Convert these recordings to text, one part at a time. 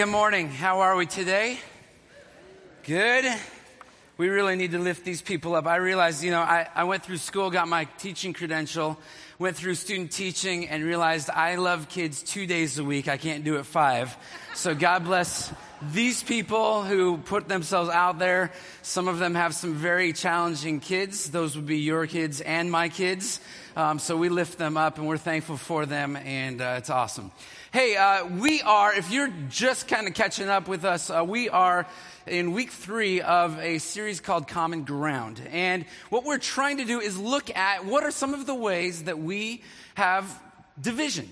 Good morning. How are we today? Good. We really need to lift these people up. I realized, you know, I, I went through school, got my teaching credential, went through student teaching, and realized I love kids two days a week. I can't do it five. So God bless these people who put themselves out there. Some of them have some very challenging kids. Those would be your kids and my kids. Um, so we lift them up and we're thankful for them, and uh, it's awesome. Hey, uh, we are, if you're just kind of catching up with us, uh, we are in week three of a series called Common Ground. And what we're trying to do is look at what are some of the ways that we have division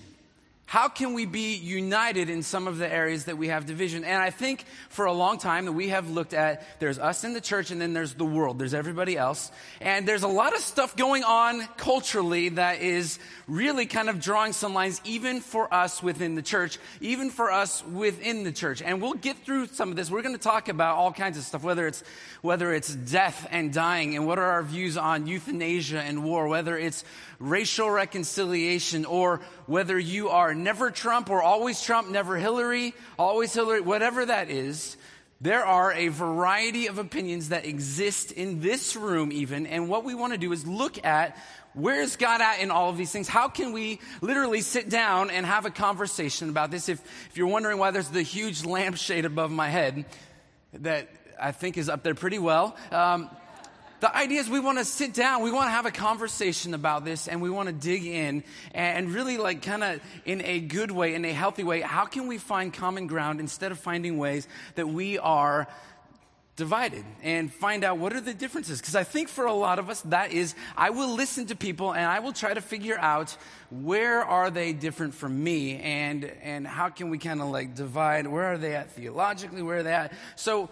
how can we be united in some of the areas that we have division? And I think for a long time that we have looked at there's us in the church and then there's the world, there's everybody else. And there's a lot of stuff going on culturally that is really kind of drawing some lines even for us within the church, even for us within the church. And we'll get through some of this. We're going to talk about all kinds of stuff, whether it's whether it's death and dying and what are our views on euthanasia and war, whether it's racial reconciliation, or whether you are never Trump or always Trump, never Hillary, always Hillary, whatever that is, there are a variety of opinions that exist in this room, even. And what we want to do is look at where's God at in all of these things? How can we literally sit down and have a conversation about this? If, if you're wondering why there's the huge lampshade above my head that I think is up there pretty well. Um, the idea is we want to sit down, we want to have a conversation about this, and we want to dig in and really, like, kind of in a good way, in a healthy way. How can we find common ground instead of finding ways that we are divided and find out what are the differences? Because I think for a lot of us, that is, I will listen to people and I will try to figure out where are they different from me and, and how can we kind of like divide? Where are they at theologically? Where are they at? So,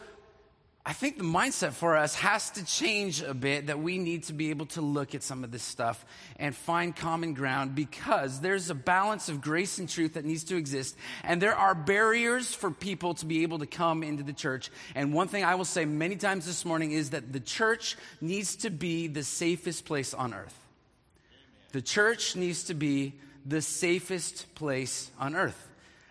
I think the mindset for us has to change a bit that we need to be able to look at some of this stuff and find common ground because there's a balance of grace and truth that needs to exist. And there are barriers for people to be able to come into the church. And one thing I will say many times this morning is that the church needs to be the safest place on earth. The church needs to be the safest place on earth.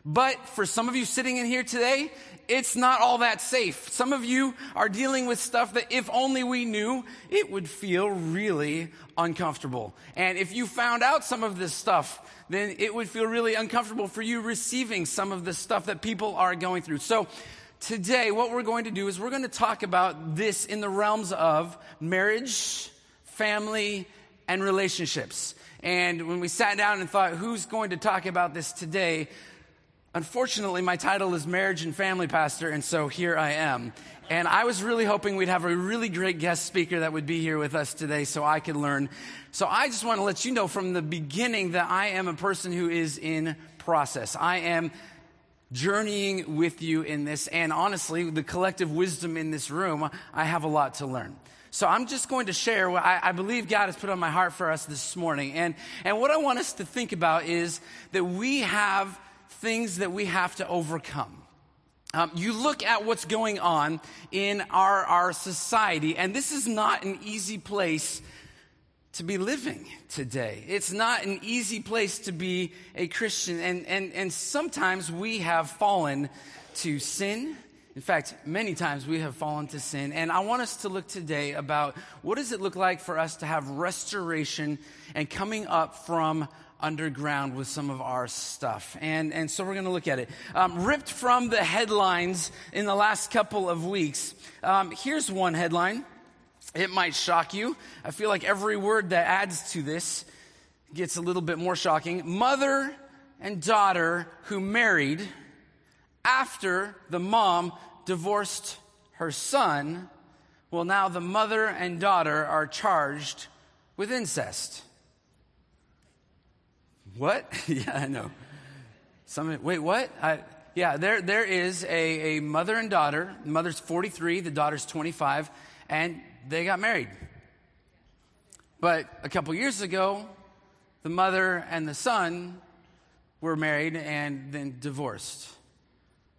But for some of you sitting in here today, it's not all that safe. Some of you are dealing with stuff that if only we knew, it would feel really uncomfortable. And if you found out some of this stuff, then it would feel really uncomfortable for you receiving some of the stuff that people are going through. So today, what we're going to do is we're going to talk about this in the realms of marriage, family, and relationships. And when we sat down and thought, who's going to talk about this today? Unfortunately, my title is Marriage and Family Pastor, and so here I am. And I was really hoping we'd have a really great guest speaker that would be here with us today so I could learn. So I just want to let you know from the beginning that I am a person who is in process. I am journeying with you in this, and honestly, the collective wisdom in this room, I have a lot to learn. So I'm just going to share what I, I, believe God has put on my heart for us this morning. And, and what I want us to think about is that we have things that we have to overcome. Um, you look at what's going on in our, our society, and this is not an easy place to be living today. It's not an easy place to be a Christian, and, and, and sometimes we have fallen to sin. In fact, many times we have fallen to sin. And I want us to look today about what does it look like for us to have restoration and coming up from underground with some of our stuff. And, and so we're going to look at it. Um, ripped from the headlines in the last couple of weeks. Um, here's one headline. It might shock you. I feel like every word that adds to this gets a little bit more shocking. Mother and daughter who married after the mom divorced her son. Well, now the mother and daughter are charged with incest. What? yeah, I know. Some, wait, what? I, yeah, there, there is a, a mother and daughter. The mother's 43, the daughter's 25, and they got married. But a couple years ago, the mother and the son were married and then divorced.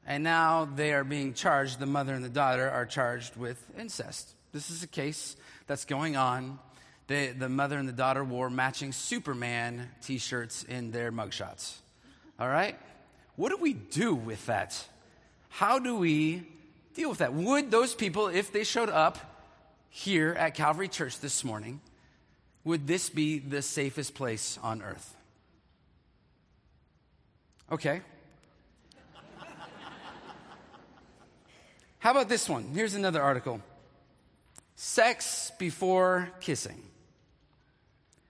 And now they are being charged, the mother and the daughter are charged with incest. This is a case that's going on the, the mother and the daughter wore matching Superman t shirts in their mugshots. All right? What do we do with that? How do we deal with that? Would those people, if they showed up here at Calvary Church this morning, would this be the safest place on earth? Okay. How about this one? Here's another article Sex before kissing.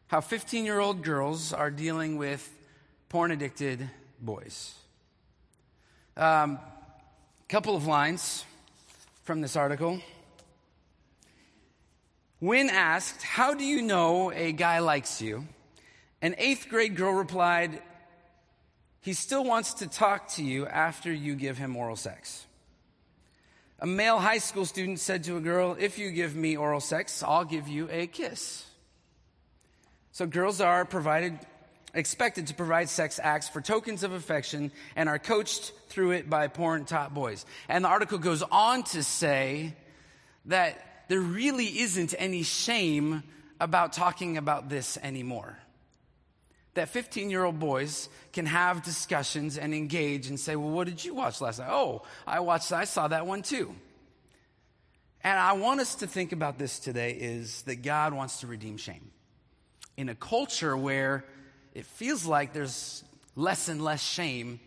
How 15 year old girls are dealing with porn addicted boys. A um, couple of lines from this article. When asked, How do you know a guy likes you? An eighth grade girl replied, He still wants to talk to you after you give him oral sex. A male high school student said to a girl, If you give me oral sex, I'll give you a kiss. So girls are provided, expected to provide sex acts for tokens of affection and are coached through it by porn taught boys. And the article goes on to say that there really isn't any shame about talking about this anymore. That 15 year old boys can have discussions and engage and say, Well, what did you watch last night? Oh, I watched, I saw that one too. And I want us to think about this today is that God wants to redeem shame in a culture where it feels like there's less and less shame,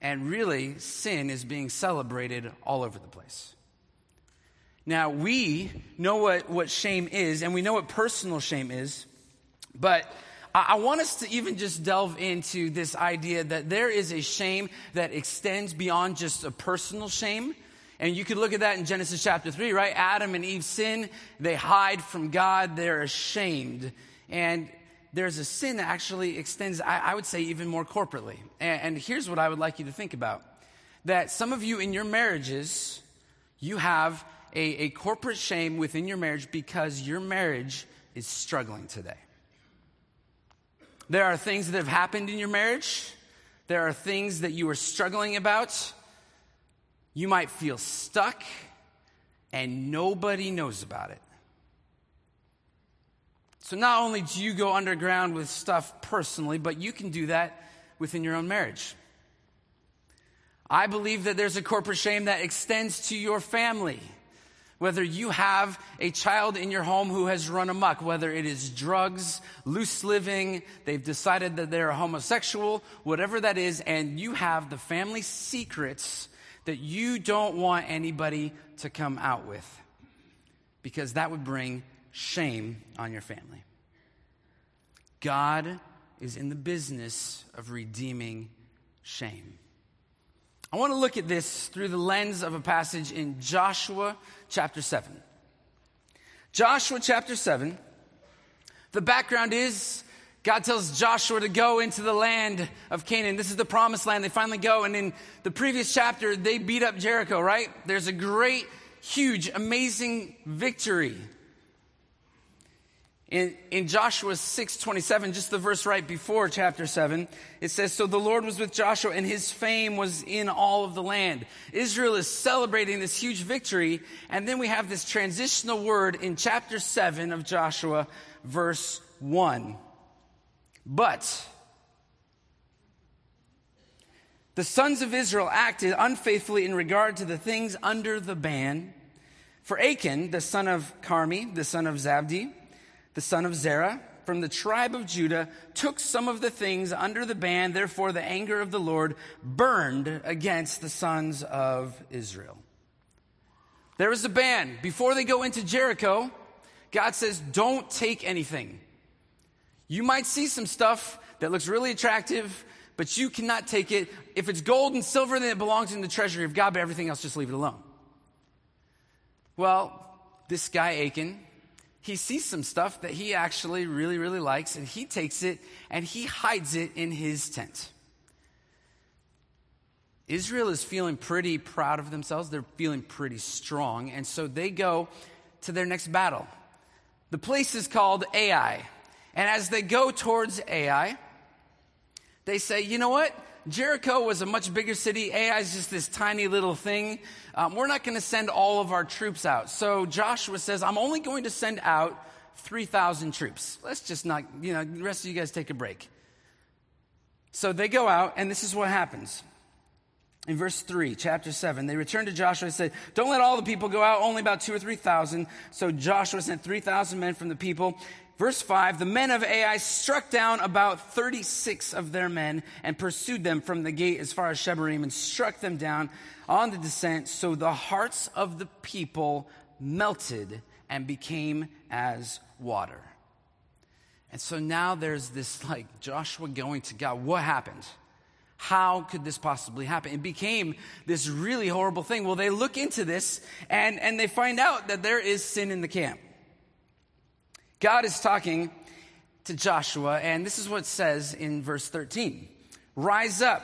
and really sin is being celebrated all over the place. Now, we know what, what shame is, and we know what personal shame is, but I, I want us to even just delve into this idea that there is a shame that extends beyond just a personal shame. And you could look at that in Genesis chapter 3, right? Adam and Eve sin, they hide from God, they're ashamed. And there's a sin that actually extends, I, I would say, even more corporately. And, and here's what I would like you to think about that some of you in your marriages, you have a, a corporate shame within your marriage because your marriage is struggling today. There are things that have happened in your marriage. There are things that you are struggling about. You might feel stuck and nobody knows about it. So not only do you go underground with stuff personally, but you can do that within your own marriage. I believe that there's a corporate shame that extends to your family. Whether you have a child in your home who has run amok, whether it is drugs, loose living, they've decided that they're homosexual, whatever that is, and you have the family secrets that you don't want anybody to come out with because that would bring shame on your family. God is in the business of redeeming shame. I want to look at this through the lens of a passage in Joshua chapter 7. Joshua chapter 7, the background is God tells Joshua to go into the land of Canaan. This is the promised land. They finally go. And in the previous chapter, they beat up Jericho, right? There's a great, huge, amazing victory in, in Joshua 6 27, just the verse right before chapter 7, it says, So the Lord was with Joshua, and his fame was in all of the land. Israel is celebrating this huge victory, and then we have this transitional word in chapter 7 of Joshua, verse 1. But the sons of Israel acted unfaithfully in regard to the things under the ban. For Achan, the son of Carmi, the son of Zabdi, the son of Zerah, from the tribe of Judah, took some of the things under the ban. Therefore, the anger of the Lord burned against the sons of Israel. There was a ban. Before they go into Jericho, God says, Don't take anything. You might see some stuff that looks really attractive, but you cannot take it. If it's gold and silver, then it belongs in the treasury of God, but everything else, just leave it alone. Well, this guy, Achan, he sees some stuff that he actually really, really likes, and he takes it and he hides it in his tent. Israel is feeling pretty proud of themselves. They're feeling pretty strong. And so they go to their next battle. The place is called Ai. And as they go towards Ai, they say, you know what? Jericho was a much bigger city. Ai is just this tiny little thing. Um, we're not going to send all of our troops out. So Joshua says, I'm only going to send out 3,000 troops. Let's just not, you know, the rest of you guys take a break. So they go out, and this is what happens. In verse 3, chapter 7, they returned to Joshua and said, Don't let all the people go out, only about two or 3,000. So Joshua sent 3,000 men from the people. Verse 5, the men of Ai struck down about 36 of their men and pursued them from the gate as far as Shebarim and struck them down on the descent. So the hearts of the people melted and became as water. And so now there's this like Joshua going to God. What happened? How could this possibly happen? It became this really horrible thing. Well, they look into this and, and they find out that there is sin in the camp. God is talking to Joshua, and this is what it says in verse 13 Rise up,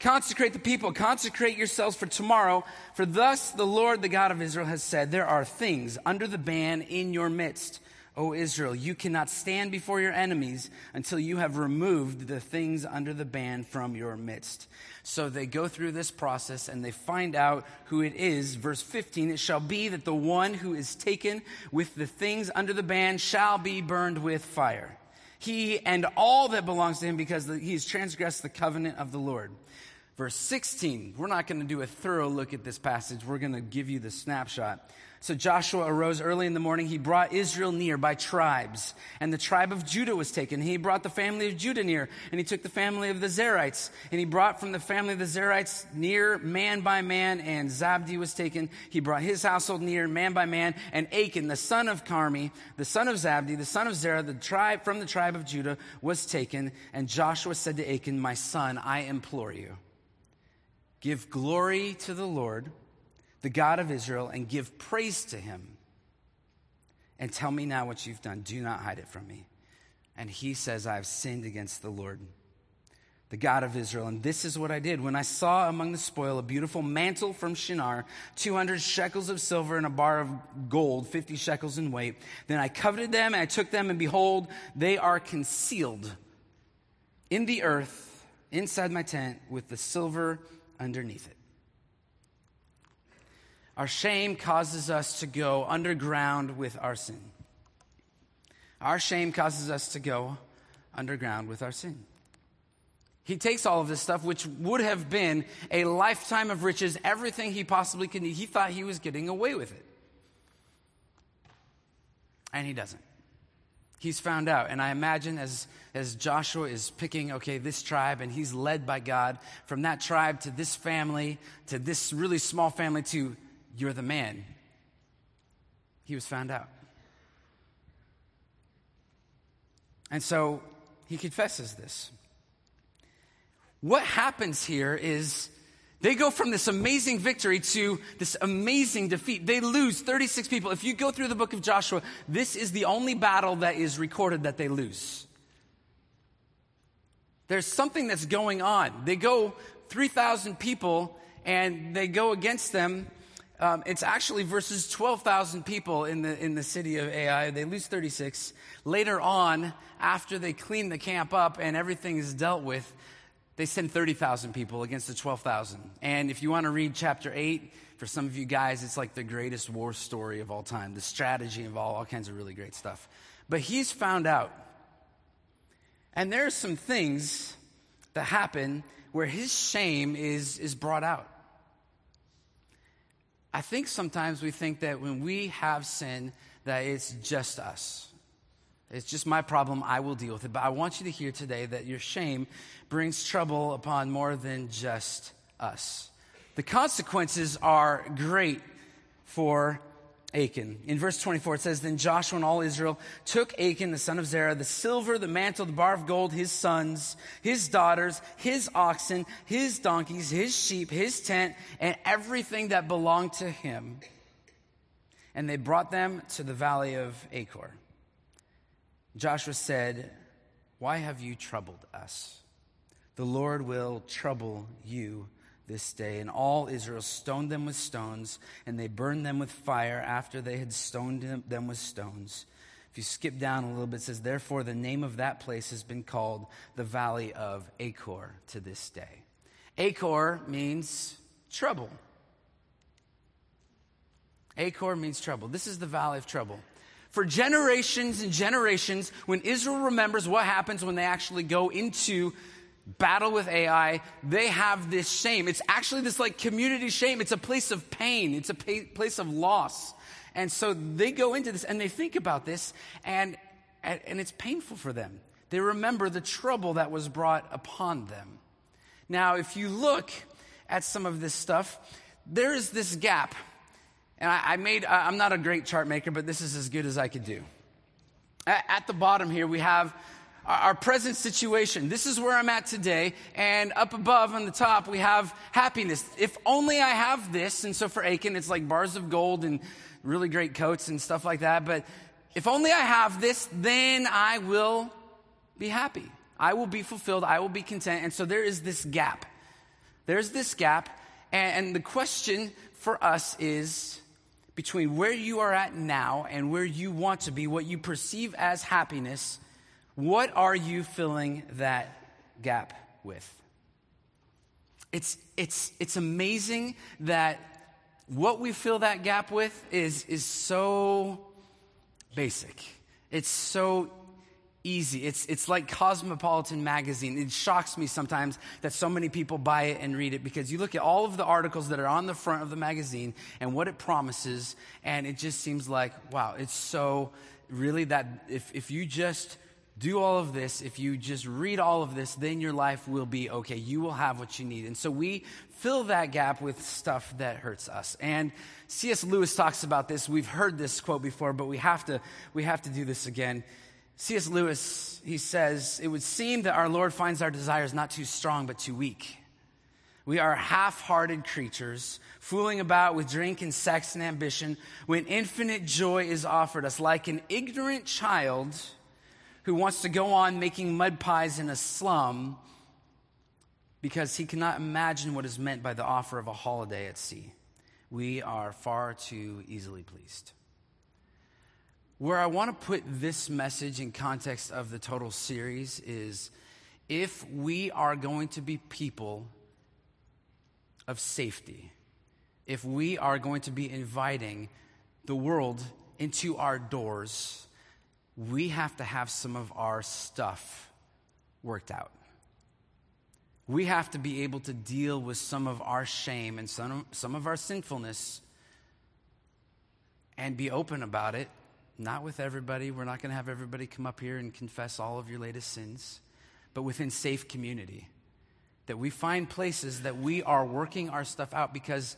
consecrate the people, consecrate yourselves for tomorrow, for thus the Lord, the God of Israel, has said, There are things under the ban in your midst O Israel, you cannot stand before your enemies until you have removed the things under the ban from your midst. So they go through this process and they find out who it is. Verse 15 It shall be that the one who is taken with the things under the ban shall be burned with fire. He and all that belongs to him because he has transgressed the covenant of the Lord. Verse 16, we're not going to do a thorough look at this passage. We're going to give you the snapshot. So Joshua arose early in the morning. He brought Israel near by tribes. And the tribe of Judah was taken. He brought the family of Judah near. And he took the family of the Zerites. And he brought from the family of the Zerites near man by man. And Zabdi was taken. He brought his household near man by man. And Achan, the son of Carmi, the son of Zabdi, the son of Zerah, the tribe from the tribe of Judah was taken. And Joshua said to Achan, My son, I implore you, give glory to the Lord the God of Israel, and give praise to him. And tell me now what you've done. Do not hide it from me. And he says, I have sinned against the Lord, the God of Israel. And this is what I did. When I saw among the spoil a beautiful mantle from Shinar, 200 shekels of silver, and a bar of gold, 50 shekels in weight, then I coveted them, and I took them, and behold, they are concealed in the earth inside my tent with the silver underneath it. Our shame causes us to go underground with our sin. Our shame causes us to go underground with our sin. He takes all of this stuff, which would have been a lifetime of riches, everything he possibly could need. He thought he was getting away with it. And he doesn't. He's found out. And I imagine as, as Joshua is picking, okay, this tribe, and he's led by God from that tribe to this family, to this really small family, to you're the man. He was found out. And so he confesses this. What happens here is they go from this amazing victory to this amazing defeat. They lose 36 people. If you go through the book of Joshua, this is the only battle that is recorded that they lose. There's something that's going on. They go 3,000 people and they go against them um, it's actually versus 12,000 people in the, in the city of Ai. They lose 36. Later on, after they clean the camp up and everything is dealt with, they send 30,000 people against the 12,000. And if you want to read chapter 8, for some of you guys, it's like the greatest war story of all time. The strategy involved, all kinds of really great stuff. But he's found out. And there are some things that happen where his shame is, is brought out. I think sometimes we think that when we have sin, that it's just us. It's just my problem. I will deal with it. But I want you to hear today that your shame brings trouble upon more than just us. The consequences are great for Achan. In verse 24, it says, Then Joshua and all Israel took Achan, the son of Zerah, the silver, the mantle, the bar of gold, his sons, his daughters, his oxen, his donkeys, his sheep, his tent, and everything that belonged to him. And they brought them to the valley of Achor. Joshua said, Why have you troubled us? The Lord will trouble you this day. And all Israel stoned them with stones, and they burned them with fire after they had stoned them with stones. If you skip down a little bit, it says, Therefore, the name of that place has been called the Valley of Achor to this day. Achor means trouble. Achor means trouble. This is the Valley of Trouble. For generations and generations, when Israel remembers what happens when they actually go into battle with Ai, they have this shame. It's actually this like community shame. It's a place of pain, it's a pa- place of loss. And so they go into this and they think about this, and, and it's painful for them. They remember the trouble that was brought upon them. Now, if you look at some of this stuff, there is this gap. And I, I made, I'm not a great chart maker, but this is as good as I could do. At, at the bottom here, we have our present situation. This is where I'm at today. And up above on the top, we have happiness. If only I have this. And so for Achan, it's like bars of gold and really great coats and stuff like that. But if only I have this, then I will be happy. I will be fulfilled. I will be content. And so there is this gap. There's this gap. And, and the question for us is between where you are at now and where you want to be, what you perceive as happiness what are you filling that gap with? It's, it's, it's amazing that what we fill that gap with is, is so basic. It's so easy. It's, it's like Cosmopolitan magazine. It shocks me sometimes that so many people buy it and read it because you look at all of the articles that are on the front of the magazine and what it promises, and it just seems like, wow, it's so really that if, if you just do all of this, if you just read all of this, then your life will be okay. You will have what you need. And so we fill that gap with stuff that hurts us. And C.S. Lewis talks about this. We've heard this quote before, but we have to, we have to do this again. C.S. Lewis, he says, It would seem that our Lord finds our desires not too strong, but too weak. We are half hearted creatures, fooling about with drink and sex and ambition, when infinite joy is offered us. Like an ignorant child, who wants to go on making mud pies in a slum because he cannot imagine what is meant by the offer of a holiday at sea. We are far too easily pleased. Where I want to put this message in context of the total series is if we are going to be people of safety, if we are going to be inviting the world into our doors, we have to have some of our stuff worked out. We have to be able to deal with some of our shame and some, some of our sinfulness and be open about it. Not with everybody. We're not going to have everybody come up here and confess all of your latest sins, but within safe community. That we find places that we are working our stuff out because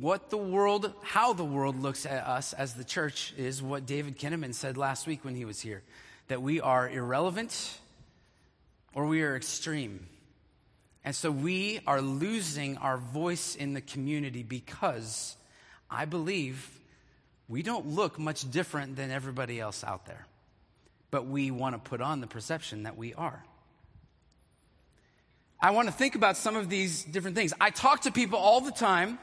what the world, how the world looks at us as the church is what David Kinnaman said last week when he was here that we are irrelevant or we are extreme. And so we are losing our voice in the community because I believe we don't look much different than everybody else out there. But we want to put on the perception that we are. I want to think about some of these different things. I talk to people all the time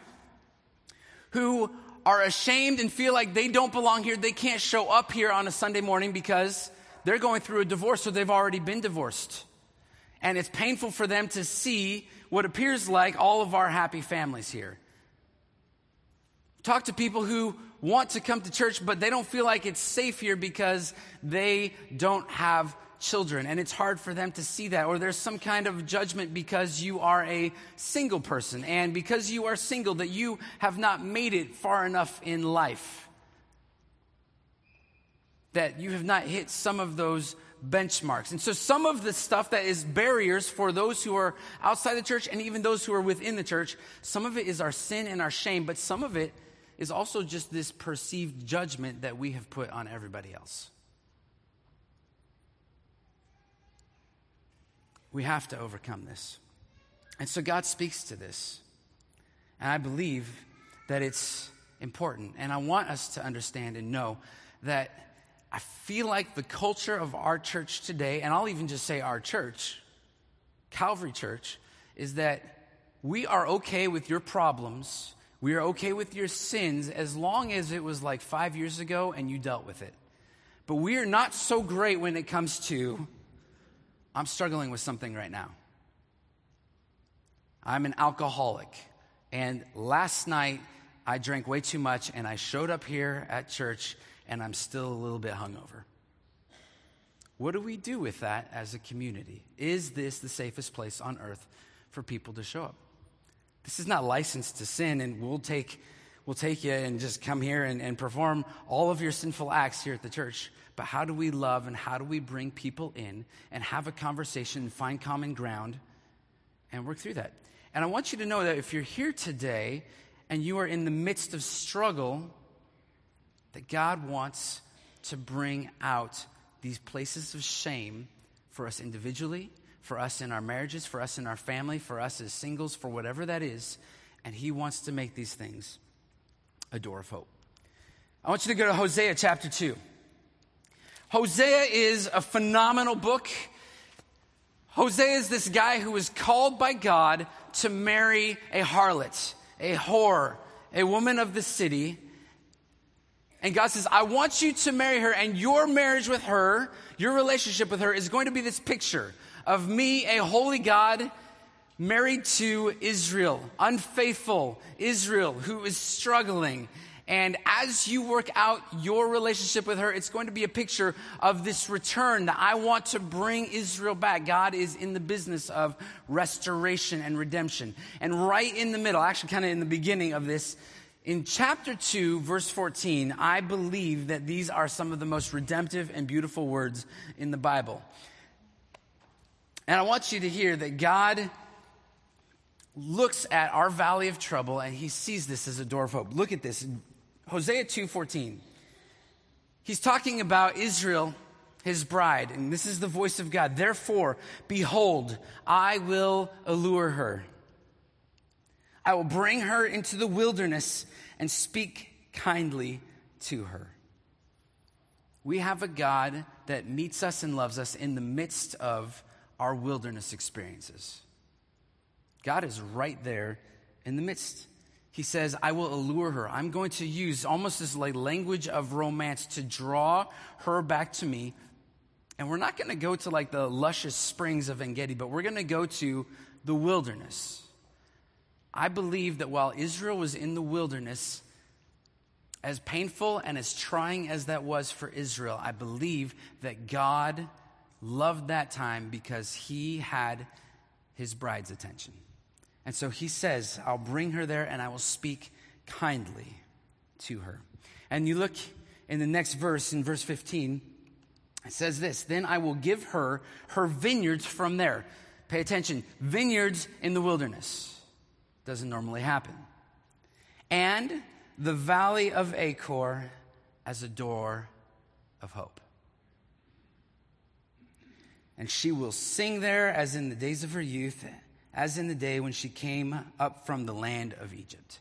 who are ashamed and feel like they don't belong here. They can't show up here on a Sunday morning because they're going through a divorce or they've already been divorced. And it's painful for them to see what appears like all of our happy families here. Talk to people who want to come to church, but they don't feel like it's safe here because they don't have children, and it's hard for them to see that. Or there's some kind of judgment because you are a single person, and because you are single, that you have not made it far enough in life. That you have not hit some of those benchmarks. And so, some of the stuff that is barriers for those who are outside the church and even those who are within the church, some of it is our sin and our shame, but some of it is also just this perceived judgment that we have put on everybody else. We have to overcome this. And so God speaks to this. And I believe that it's important. And I want us to understand and know that I feel like the culture of our church today, and I'll even just say our church, Calvary Church, is that we are okay with your problems. We are okay with your sins as long as it was like five years ago and you dealt with it. But we are not so great when it comes to I'm struggling with something right now. I'm an alcoholic. And last night, I drank way too much, and I showed up here at church, and I'm still a little bit hungover. What do we do with that as a community? Is this the safest place on earth for people to show up? This is not licensed to sin, and we'll take, we'll take you and just come here and, and perform all of your sinful acts here at the church. But how do we love and how do we bring people in and have a conversation, find common ground, and work through that? And I want you to know that if you're here today and you are in the midst of struggle, that God wants to bring out these places of shame for us individually, for us in our marriages, for us in our family, for us as singles, for whatever that is. And He wants to make these things a door of hope. I want you to go to Hosea chapter 2. Hosea is a phenomenal book. Hosea is this guy who was called by God to marry a harlot, a whore, a woman of the city. And God says, I want you to marry her, and your marriage with her, your relationship with her, is going to be this picture of me, a holy God, married to Israel, unfaithful Israel, who is struggling. And as you work out your relationship with her, it's going to be a picture of this return that I want to bring Israel back. God is in the business of restoration and redemption. And right in the middle, actually, kind of in the beginning of this, in chapter 2, verse 14, I believe that these are some of the most redemptive and beautiful words in the Bible. And I want you to hear that God looks at our valley of trouble and he sees this as a door of hope. Look at this. Hosea 2:14. He's talking about Israel, his bride, and this is the voice of God. Therefore, behold, I will allure her. I will bring her into the wilderness and speak kindly to her. We have a God that meets us and loves us in the midst of our wilderness experiences. God is right there in the midst. He says, I will allure her. I'm going to use almost this like language of romance to draw her back to me. And we're not going to go to like the luscious springs of Engedi, but we're going to go to the wilderness. I believe that while Israel was in the wilderness, as painful and as trying as that was for Israel, I believe that God loved that time because he had his bride's attention. And so he says, I'll bring her there and I will speak kindly to her. And you look in the next verse, in verse 15, it says this Then I will give her her vineyards from there. Pay attention vineyards in the wilderness. Doesn't normally happen. And the valley of Achor as a door of hope. And she will sing there as in the days of her youth, as in the day when she came up from the land of Egypt.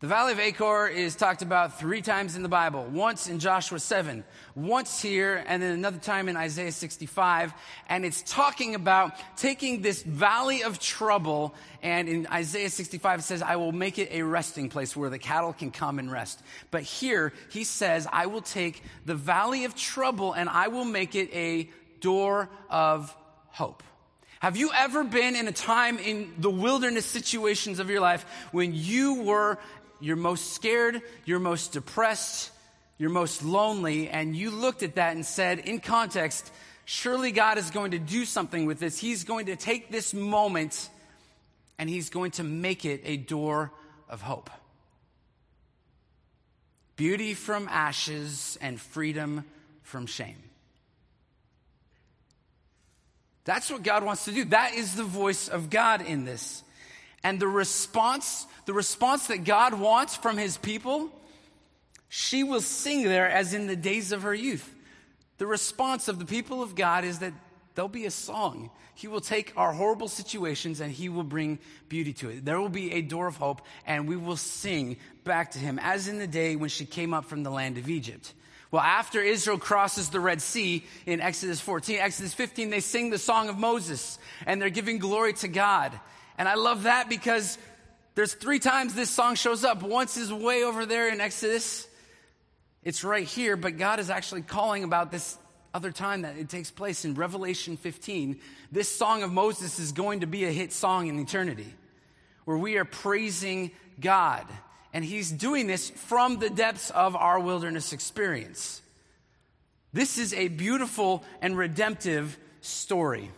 The Valley of Achor is talked about three times in the Bible. Once in Joshua 7, once here, and then another time in Isaiah 65. And it's talking about taking this valley of trouble. And in Isaiah 65, it says, I will make it a resting place where the cattle can come and rest. But here, he says, I will take the valley of trouble and I will make it a door of hope. Have you ever been in a time in the wilderness situations of your life when you were you're most scared, you're most depressed, you're most lonely, and you looked at that and said, in context, surely God is going to do something with this. He's going to take this moment and He's going to make it a door of hope. Beauty from ashes and freedom from shame. That's what God wants to do. That is the voice of God in this. And the response, the response that God wants from his people, she will sing there as in the days of her youth. The response of the people of God is that there'll be a song. He will take our horrible situations and he will bring beauty to it. There will be a door of hope and we will sing back to him as in the day when she came up from the land of Egypt. Well, after Israel crosses the Red Sea in Exodus 14, Exodus 15, they sing the song of Moses and they're giving glory to God. And I love that because there's three times this song shows up. Once is way over there in Exodus. It's right here, but God is actually calling about this other time that it takes place in Revelation 15. This song of Moses is going to be a hit song in eternity where we are praising God. And he's doing this from the depths of our wilderness experience. This is a beautiful and redemptive story.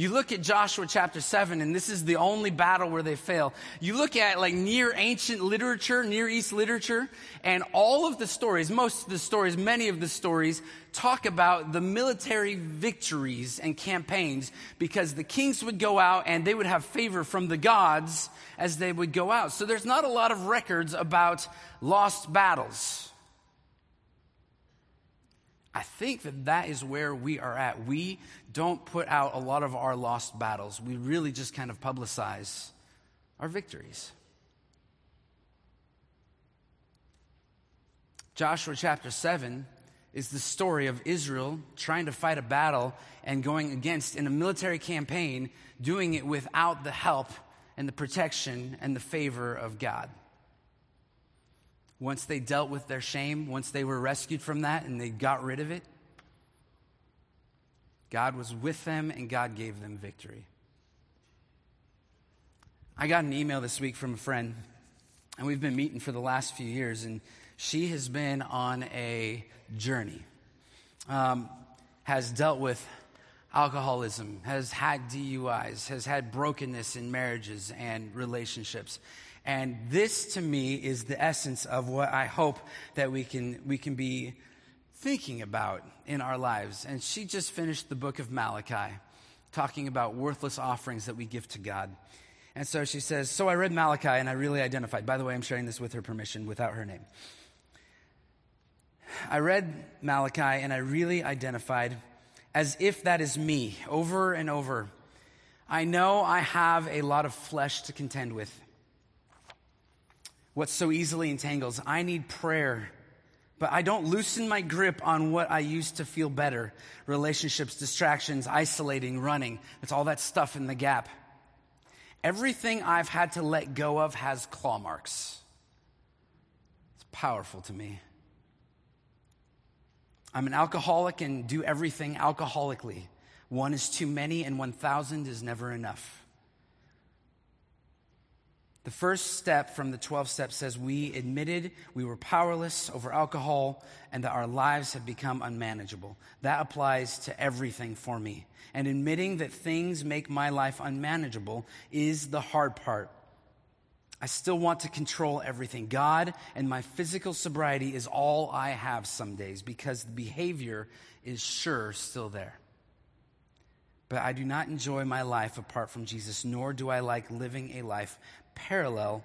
You look at Joshua chapter 7, and this is the only battle where they fail. You look at like near ancient literature, Near East literature, and all of the stories, most of the stories, many of the stories talk about the military victories and campaigns because the kings would go out and they would have favor from the gods as they would go out. So there's not a lot of records about lost battles. I think that that is where we are at. We don't put out a lot of our lost battles. We really just kind of publicize our victories. Joshua chapter 7 is the story of Israel trying to fight a battle and going against in a military campaign, doing it without the help and the protection and the favor of God. Once they dealt with their shame, once they were rescued from that and they got rid of it, God was with them and God gave them victory. I got an email this week from a friend, and we've been meeting for the last few years, and she has been on a journey, um, has dealt with alcoholism, has had DUIs, has had brokenness in marriages and relationships. And this to me is the essence of what I hope that we can, we can be thinking about in our lives. And she just finished the book of Malachi, talking about worthless offerings that we give to God. And so she says, So I read Malachi and I really identified. By the way, I'm sharing this with her permission without her name. I read Malachi and I really identified as if that is me over and over. I know I have a lot of flesh to contend with what so easily entangles. I need prayer, but I don't loosen my grip on what I used to feel better relationships, distractions, isolating, running. It's all that stuff in the gap. Everything I've had to let go of has claw marks. It's powerful to me. I'm an alcoholic and do everything alcoholically. One is too many, and 1,000 is never enough. The first step from the 12 steps says we admitted we were powerless over alcohol and that our lives had become unmanageable. That applies to everything for me. And admitting that things make my life unmanageable is the hard part. I still want to control everything. God and my physical sobriety is all I have some days because the behavior is sure still there. But I do not enjoy my life apart from Jesus, nor do I like living a life parallel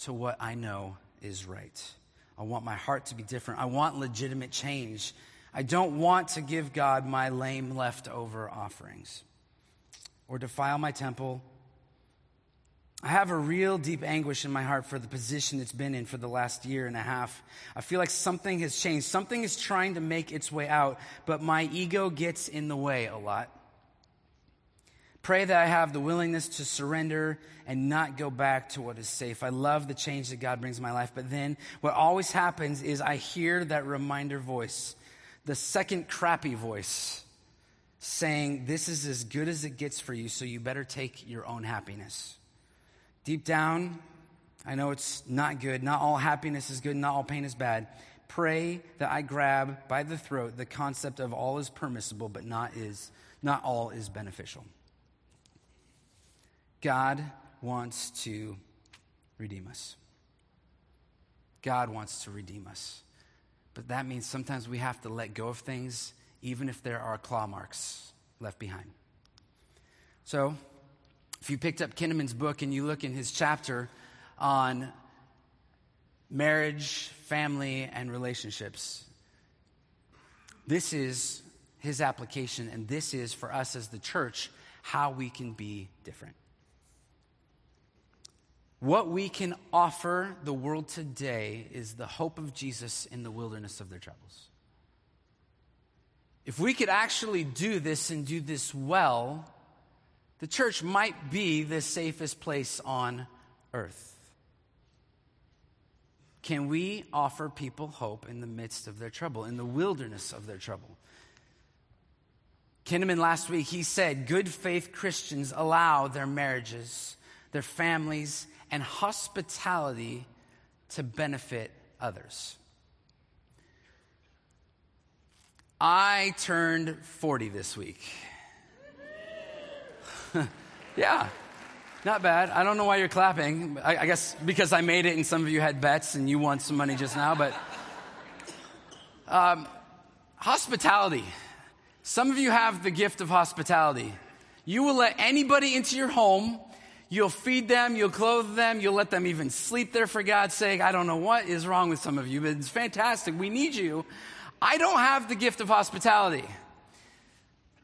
to what I know is right. I want my heart to be different. I want legitimate change. I don't want to give God my lame leftover offerings or defile my temple. I have a real deep anguish in my heart for the position it's been in for the last year and a half. I feel like something has changed. Something is trying to make its way out, but my ego gets in the way a lot. Pray that I have the willingness to surrender and not go back to what is safe. I love the change that God brings in my life, but then what always happens is I hear that reminder voice, the second crappy voice, saying, This is as good as it gets for you, so you better take your own happiness. Deep down, I know it's not good. Not all happiness is good, not all pain is bad. Pray that I grab by the throat the concept of all is permissible, but not is not all is beneficial. God wants to redeem us. God wants to redeem us. But that means sometimes we have to let go of things, even if there are claw marks left behind. So, if you picked up Kinnaman's book and you look in his chapter on marriage, family, and relationships, this is his application, and this is for us as the church how we can be different. What we can offer the world today is the hope of Jesus in the wilderness of their troubles. If we could actually do this and do this well, the church might be the safest place on earth. Can we offer people hope in the midst of their trouble, in the wilderness of their trouble? Kinnaman last week, he said, good faith Christians allow their marriages, their families, and hospitality to benefit others. I turned 40 this week. yeah, not bad. I don't know why you're clapping. I, I, guess because I made it and some of you had bets and you won some money just now, but um, hospitality. Some of you have the gift of hospitality. You will let anybody into your home. You'll feed them, you'll clothe them, you'll let them even sleep there for God's sake. I don't know what is wrong with some of you, but it's fantastic. We need you. I don't have the gift of hospitality.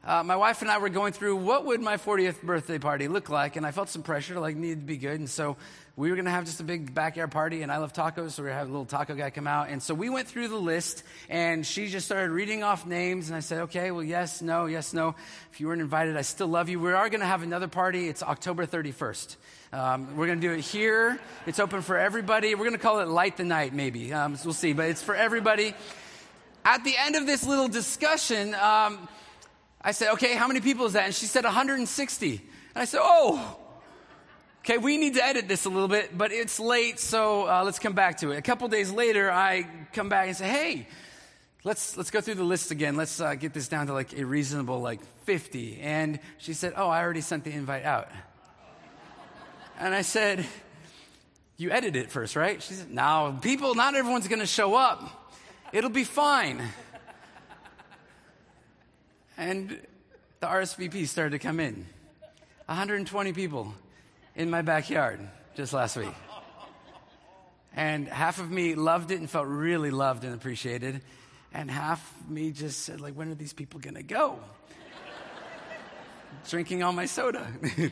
Uh, my wife and I were going through what would my 40th birthday party look like, and I felt some pressure, like needed to be good, and so we were going to have just a big backyard party, and I love tacos, so we to have a little taco guy come out, and so we went through the list, and she just started reading off names, and I said, okay, well, yes, no, yes, no. If you weren't invited, I still love you. We are going to have another party. It's October 31st. Um, we're going to do it here. It's open for everybody. We're going to call it Light the Night, maybe. Um, so we'll see, but it's for everybody. At the end of this little discussion, um, I said, okay, how many people is that? And she said 160. And I said, oh, okay, we need to edit this a little bit, but it's late, so uh, let's come back to it. A couple days later, I come back and say, hey, let's let's go through the list again. Let's uh, get this down to like a reasonable like 50. And she said, oh, I already sent the invite out. And I said, you edited it first, right? She said, no, people, not everyone's going to show up. It'll be fine. And the RSVP started to come in 120 people in my backyard just last week. And half of me loved it and felt really loved and appreciated. And half me just said, like, when are these people to go? Drinking all my soda.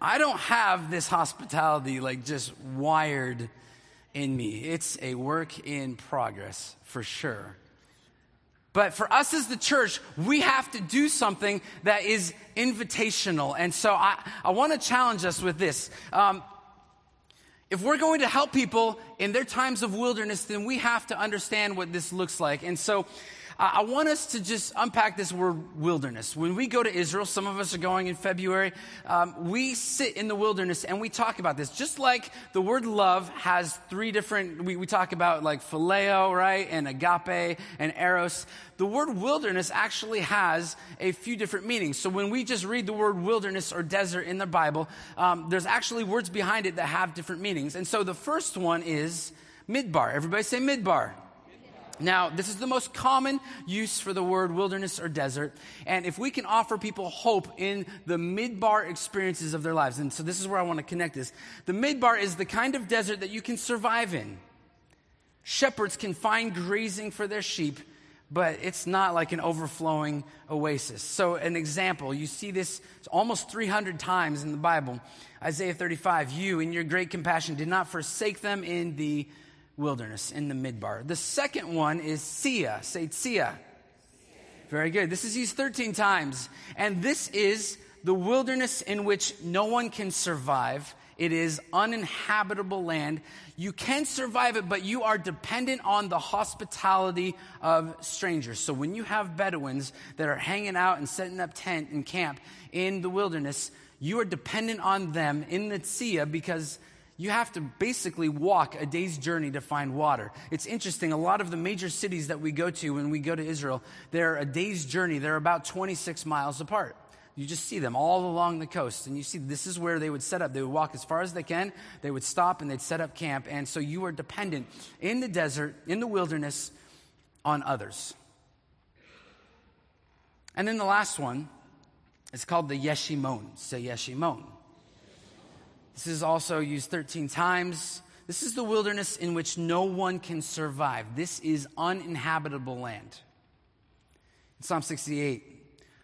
I don't have this hospitality like just wired in me. It's a work in progress for sure. But for us as the church, we have to do something that is invitational. And so I, I want to challenge us with this. Um, if we're going to help people in their times of wilderness, then we have to understand what this looks like. And so I want us to just unpack this word wilderness. When we go to Israel, some of us are going in February, um, we sit in the wilderness and we talk about this. Just like the word love has three different, we, we talk about like phileo, right? And agape and eros. The word wilderness actually has a few different meanings. So when we just read the word wilderness or desert in the Bible, um, there's actually words behind it that have different meanings. And so the first one is midbar. Everybody say midbar. Now, this is the most common use for the word wilderness or desert. And if we can offer people hope in the midbar experiences of their lives, and so this is where I want to connect this. The midbar is the kind of desert that you can survive in. Shepherds can find grazing for their sheep, but it's not like an overflowing oasis. So, an example, you see this almost 300 times in the Bible. Isaiah 35, you in your great compassion did not forsake them in the wilderness in the midbar. The second one is Sia. Say Sia. Very good. This is used 13 times. And this is the wilderness in which no one can survive. It is uninhabitable land. You can survive it, but you are dependent on the hospitality of strangers. So when you have Bedouins that are hanging out and setting up tent and camp in the wilderness, you are dependent on them in the Sia because you have to basically walk a day's journey to find water. It's interesting, a lot of the major cities that we go to when we go to Israel, they're a day's journey. They're about 26 miles apart. You just see them all along the coast, and you see this is where they would set up. They would walk as far as they can, they would stop, and they'd set up camp. And so you are dependent in the desert, in the wilderness, on others. And then the last one is called the Yeshimon. Say Yeshimon. This is also used 13 times. This is the wilderness in which no one can survive. This is uninhabitable land. In Psalm 68,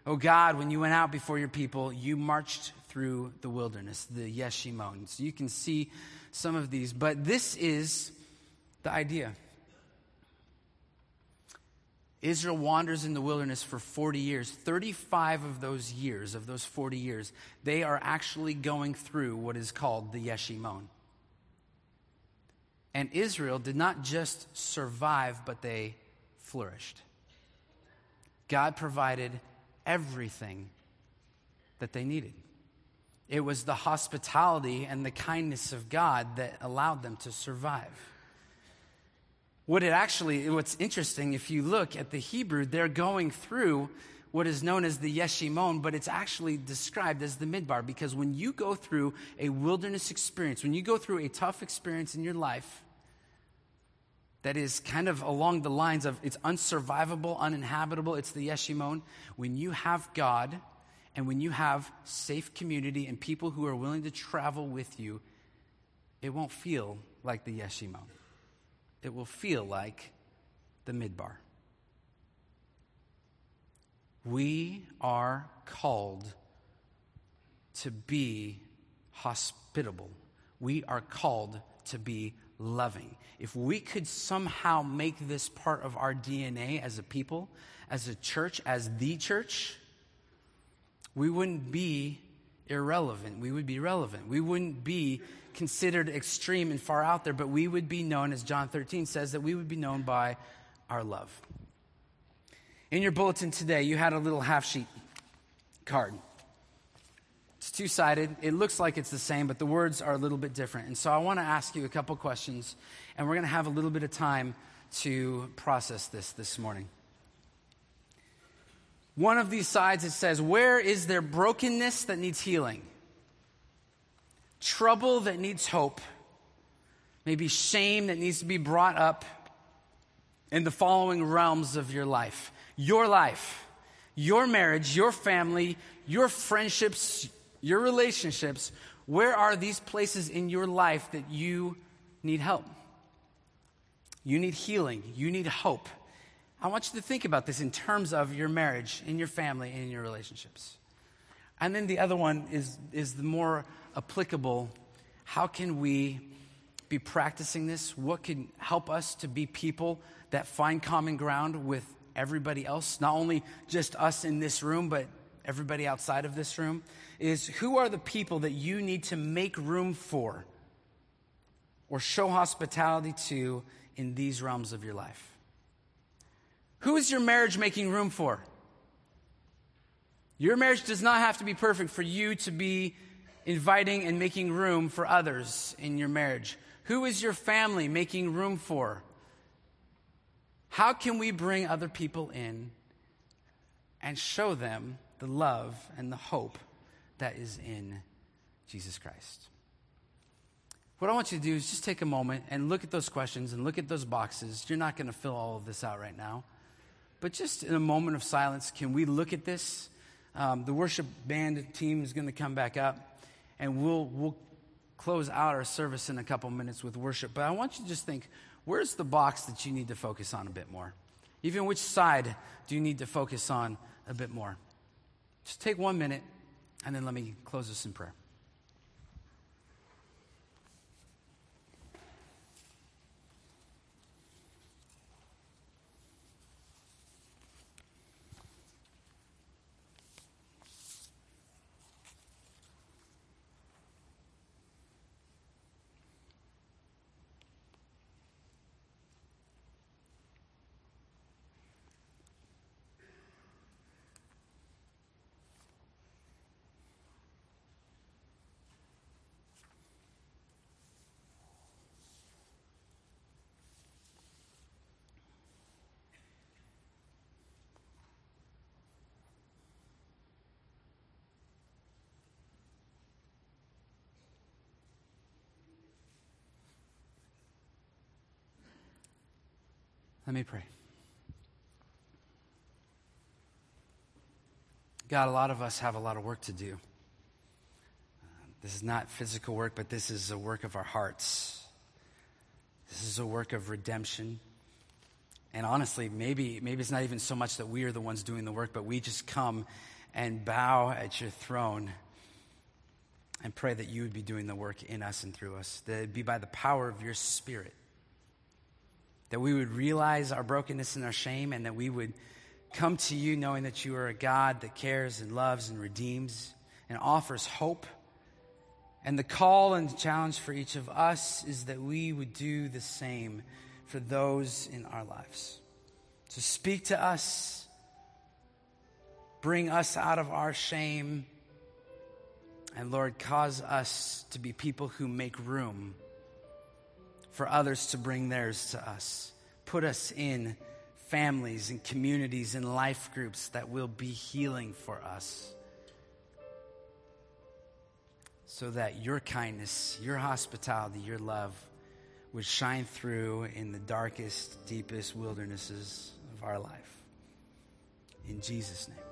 Oh God, when you went out before your people, you marched through the wilderness, the Yeshimon. So you can see some of these, but this is the idea. Israel wanders in the wilderness for 40 years. 35 of those years, of those 40 years, they are actually going through what is called the Yeshimon. And Israel did not just survive, but they flourished. God provided everything that they needed. It was the hospitality and the kindness of God that allowed them to survive. What it actually, what's interesting, if you look at the Hebrew, they're going through what is known as the Yeshimon, but it's actually described as the Midbar because when you go through a wilderness experience, when you go through a tough experience in your life that is kind of along the lines of it's unsurvivable, uninhabitable, it's the Yeshimon, when you have God and when you have safe community and people who are willing to travel with you, it won't feel like the Yeshimon. It will feel like the Midbar. We are called to be hospitable. We are called to be loving. If we could somehow make this part of our DNA as a people, as a church, as the church, we wouldn't be irrelevant. We would be relevant. We wouldn't be considered extreme and far out there, but we would be known, as John 13 says, that we would be known by our love. In your bulletin today, you had a little half sheet card. It's two sided. It looks like it's the same, but the words are a little bit different. And so I want to ask you a couple questions, and we're going to have a little bit of time to process this this morning. One of these sides, it says, Where is there brokenness that needs healing? Trouble that needs hope? Maybe shame that needs to be brought up in the following realms of your life your life, your marriage, your family, your friendships, your relationships, where are these places in your life that you need help? You need healing. You need hope. I want you to think about this in terms of your marriage, in your family, and in your relationships. And then the other one is, is the more applicable. How can we be practicing this? What can help us to be people that find common ground with everybody else, not only just us in this room, but everybody outside of this room, is who are the people that you need to make room for or show hospitality to in these realms of your life? Who is your marriage making room for? Your marriage does not have to be perfect for you to be inviting and making room for others in your marriage. Who is your family making room for? How can we bring other people in and show them the love and the hope that is in Jesus Christ? What I want you to do is just take a moment and look at those questions and look at those boxes. You're not going to fill all of this out right now. But just in a moment of silence, can we look at this? Um, the worship band team is going to come back up, and we'll, we'll close out our service in a couple minutes with worship. But I want you to just think where's the box that you need to focus on a bit more? Even which side do you need to focus on a bit more? Just take one minute, and then let me close this in prayer. Let me pray. God, a lot of us have a lot of work to do. Uh, this is not physical work, but this is a work of our hearts. This is a work of redemption. And honestly, maybe, maybe it's not even so much that we are the ones doing the work, but we just come and bow at your throne and pray that you would be doing the work in us and through us, that it be by the power of your Spirit that we would realize our brokenness and our shame, and that we would come to you knowing that you are a God that cares and loves and redeems and offers hope. And the call and challenge for each of us is that we would do the same for those in our lives. So speak to us, bring us out of our shame, and Lord, cause us to be people who make room for others to bring theirs to us. put us in families and communities and life groups that will be healing for us. So that your kindness, your hospitality, your love would shine through in the darkest, deepest wildernesses of our life. In Jesus' name.